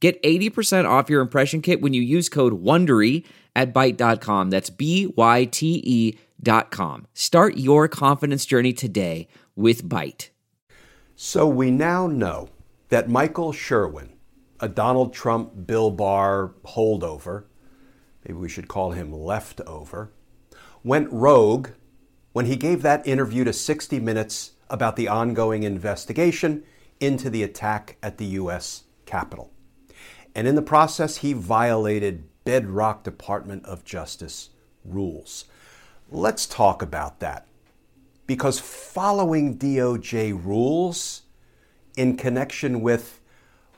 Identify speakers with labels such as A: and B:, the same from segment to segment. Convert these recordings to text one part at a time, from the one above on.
A: Get 80% off your impression kit when you use code WONDERY at Byte.com. That's B-Y-T-E dot com. Start your confidence journey today with Byte.
B: So we now know that Michael Sherwin, a Donald Trump Bill Barr holdover, maybe we should call him leftover, went rogue when he gave that interview to 60 Minutes about the ongoing investigation into the attack at the U.S. Capitol. And in the process, he violated bedrock Department of Justice rules. Let's talk about that. Because following DOJ rules in connection with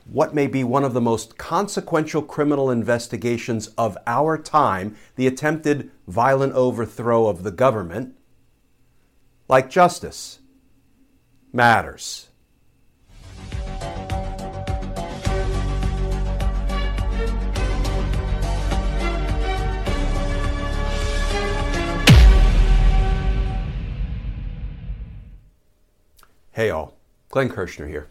B: what may be one of the most consequential criminal investigations of our time, the attempted violent overthrow of the government, like justice, matters. Hey all, Glenn Kirschner here.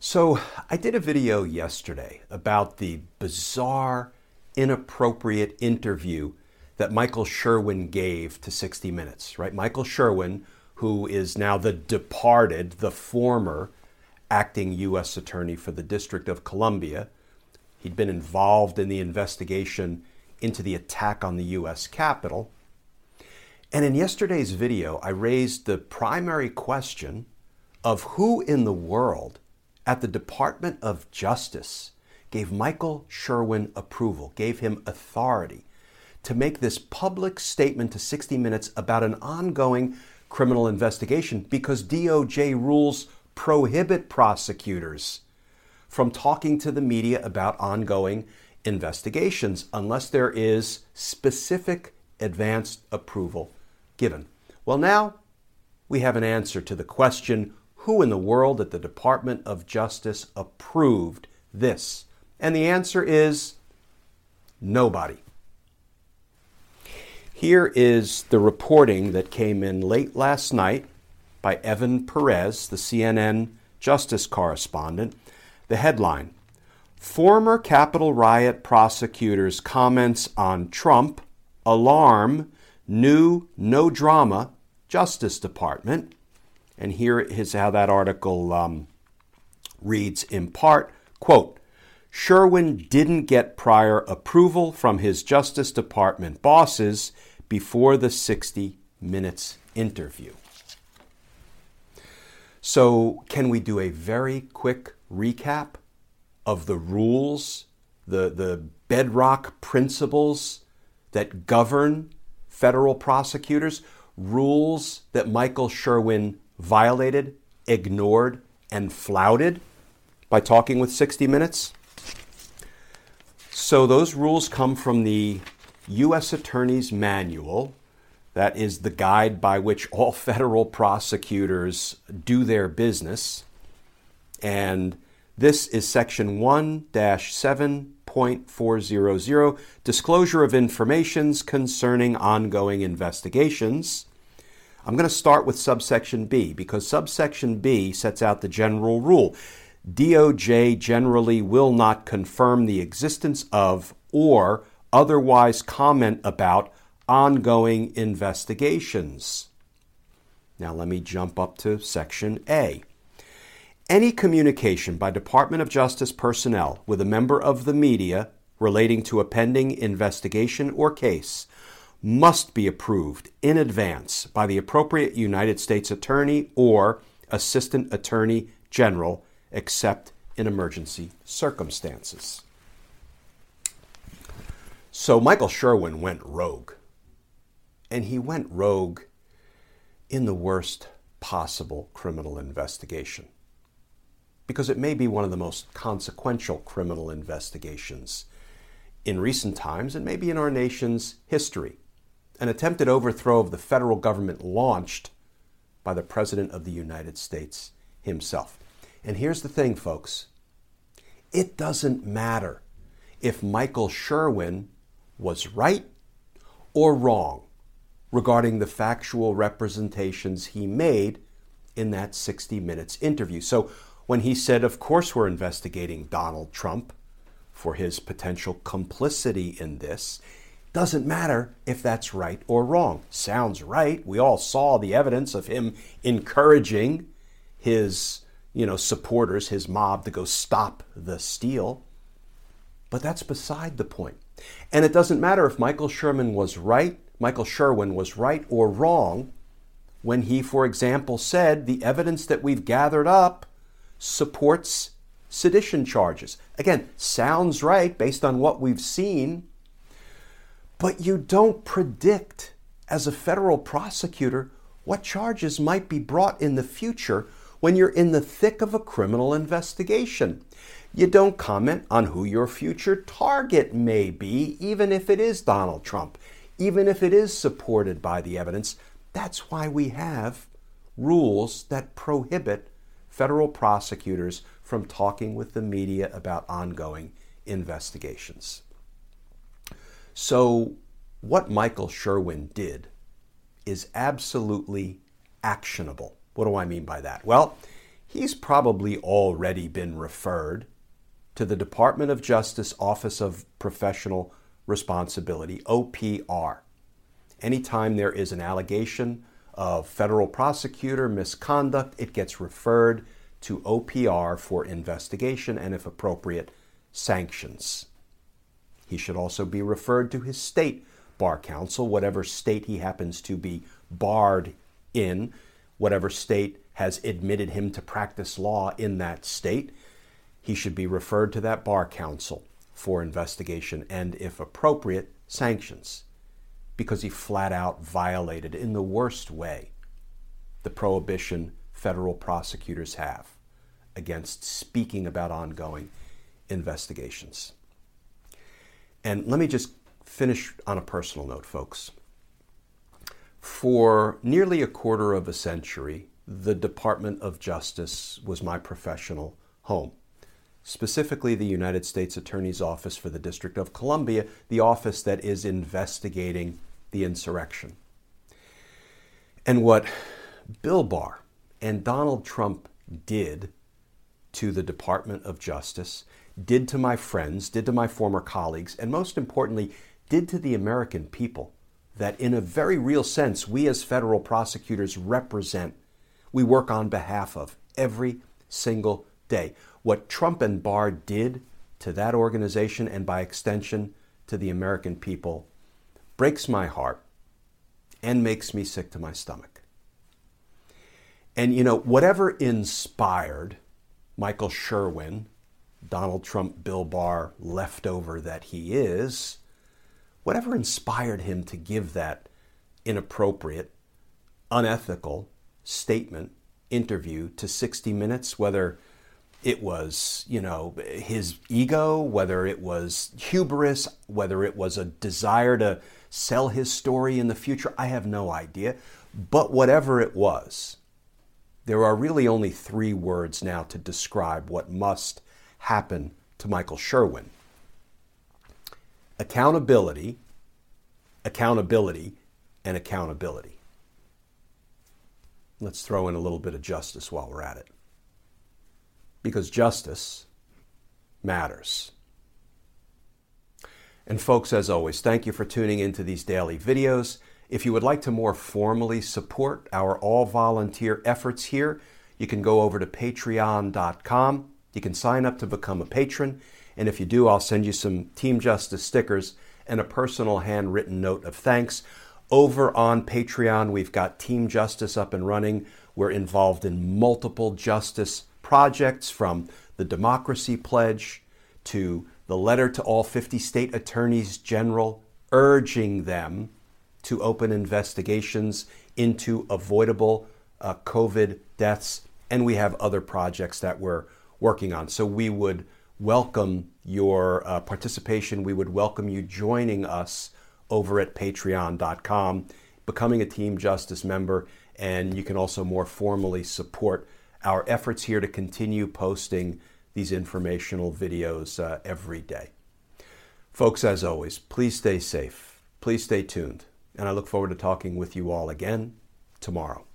B: So, I did a video yesterday about the bizarre, inappropriate interview that Michael Sherwin gave to 60 Minutes, right? Michael Sherwin, who is now the departed, the former acting U.S. Attorney for the District of Columbia. He'd been involved in the investigation into the attack on the U.S. Capitol. And in yesterday's video, I raised the primary question of who in the world at the Department of Justice gave Michael Sherwin approval, gave him authority to make this public statement to 60 Minutes about an ongoing criminal investigation because DOJ rules prohibit prosecutors from talking to the media about ongoing investigations unless there is specific advanced approval given. Well, now we have an answer to the question who in the world at the Department of Justice approved this? And the answer is nobody. Here is the reporting that came in late last night by Evan Perez, the CNN justice correspondent. The headline Former Capitol riot prosecutors' comments on Trump alarm new no drama Justice Department. And here is how that article um, reads in part quote, Sherwin didn't get prior approval from his Justice Department bosses before the 60 Minutes interview. So, can we do a very quick recap of the rules, the, the bedrock principles that govern federal prosecutors, rules that Michael Sherwin violated, ignored, and flouted by talking with 60 Minutes? So, those rules come from the U.S. Attorney's Manual. That is the guide by which all federal prosecutors do their business. And this is section 1 7.400 Disclosure of Informations Concerning Ongoing Investigations. I'm going to start with subsection B because subsection B sets out the general rule. DOJ generally will not confirm the existence of or otherwise comment about ongoing investigations. Now let me jump up to section A. Any communication by Department of Justice personnel with a member of the media relating to a pending investigation or case must be approved in advance by the appropriate United States Attorney or Assistant Attorney General, except in emergency circumstances. So Michael Sherwin went rogue. And he went rogue in the worst possible criminal investigation. Because it may be one of the most consequential criminal investigations in recent times and maybe in our nation's history. An attempted overthrow of the federal government launched by the President of the United States himself. And here's the thing, folks it doesn't matter if Michael Sherwin was right or wrong regarding the factual representations he made in that 60 Minutes interview. So when he said, Of course, we're investigating Donald Trump for his potential complicity in this, doesn't matter if that's right or wrong. Sounds right. We all saw the evidence of him encouraging his, you know, supporters, his mob to go stop the steal. But that's beside the point. And it doesn't matter if Michael Sherman was right, Michael Sherwin was right or wrong when he, for example, said the evidence that we've gathered up supports sedition charges. Again, sounds right based on what we've seen, but you don't predict as a federal prosecutor what charges might be brought in the future when you're in the thick of a criminal investigation. You don't comment on who your future target may be, even if it is Donald Trump, even if it is supported by the evidence. That's why we have rules that prohibit federal prosecutors from talking with the media about ongoing investigations. So, what Michael Sherwin did is absolutely actionable. What do I mean by that? Well, he's probably already been referred to the Department of Justice Office of Professional Responsibility, OPR. Anytime there is an allegation of federal prosecutor misconduct, it gets referred to OPR for investigation and, if appropriate, sanctions. He should also be referred to his state bar counsel, whatever state he happens to be barred in, whatever state has admitted him to practice law in that state he should be referred to that bar counsel for investigation and, if appropriate, sanctions because he flat out violated in the worst way the prohibition federal prosecutors have against speaking about ongoing investigations. And let me just finish on a personal note, folks. For nearly a quarter of a century, the Department of Justice was my professional home specifically the United States Attorney's Office for the District of Columbia, the office that is investigating the insurrection. And what Bill Barr and Donald Trump did to the Department of Justice, did to my friends, did to my former colleagues, and most importantly, did to the American people that, in a very real sense, we as federal prosecutors represent, we work on behalf of every single day. What Trump and Barr did to that organization and by extension to the American people breaks my heart and makes me sick to my stomach. And you know, whatever inspired Michael Sherwin, Donald Trump, Bill Barr, leftover that he is, whatever inspired him to give that inappropriate, unethical statement, interview to 60 Minutes, whether it was, you know, his ego, whether it was hubris, whether it was a desire to sell his story in the future, I have no idea. But whatever it was, there are really only three words now to describe what must happen to Michael Sherwin accountability, accountability, and accountability. Let's throw in a little bit of justice while we're at it because justice matters. And folks, as always, thank you for tuning into these daily videos. If you would like to more formally support our all volunteer efforts here, you can go over to patreon.com. You can sign up to become a patron. And if you do, I'll send you some Team Justice stickers and a personal handwritten note of thanks. Over on Patreon, we've got Team Justice up and running. We're involved in multiple justice projects from the Democracy Pledge to the letter to all 50 state attorneys general urging them to open investigations into avoidable uh, COVID deaths. And we have other projects that we're working on. So we would welcome your uh, participation. We would welcome you joining us over at patreon.com, becoming a Team Justice member, and you can also more formally support our efforts here to continue posting these informational videos uh, every day. Folks, as always, please stay safe. Please stay tuned. And I look forward to talking with you all again tomorrow.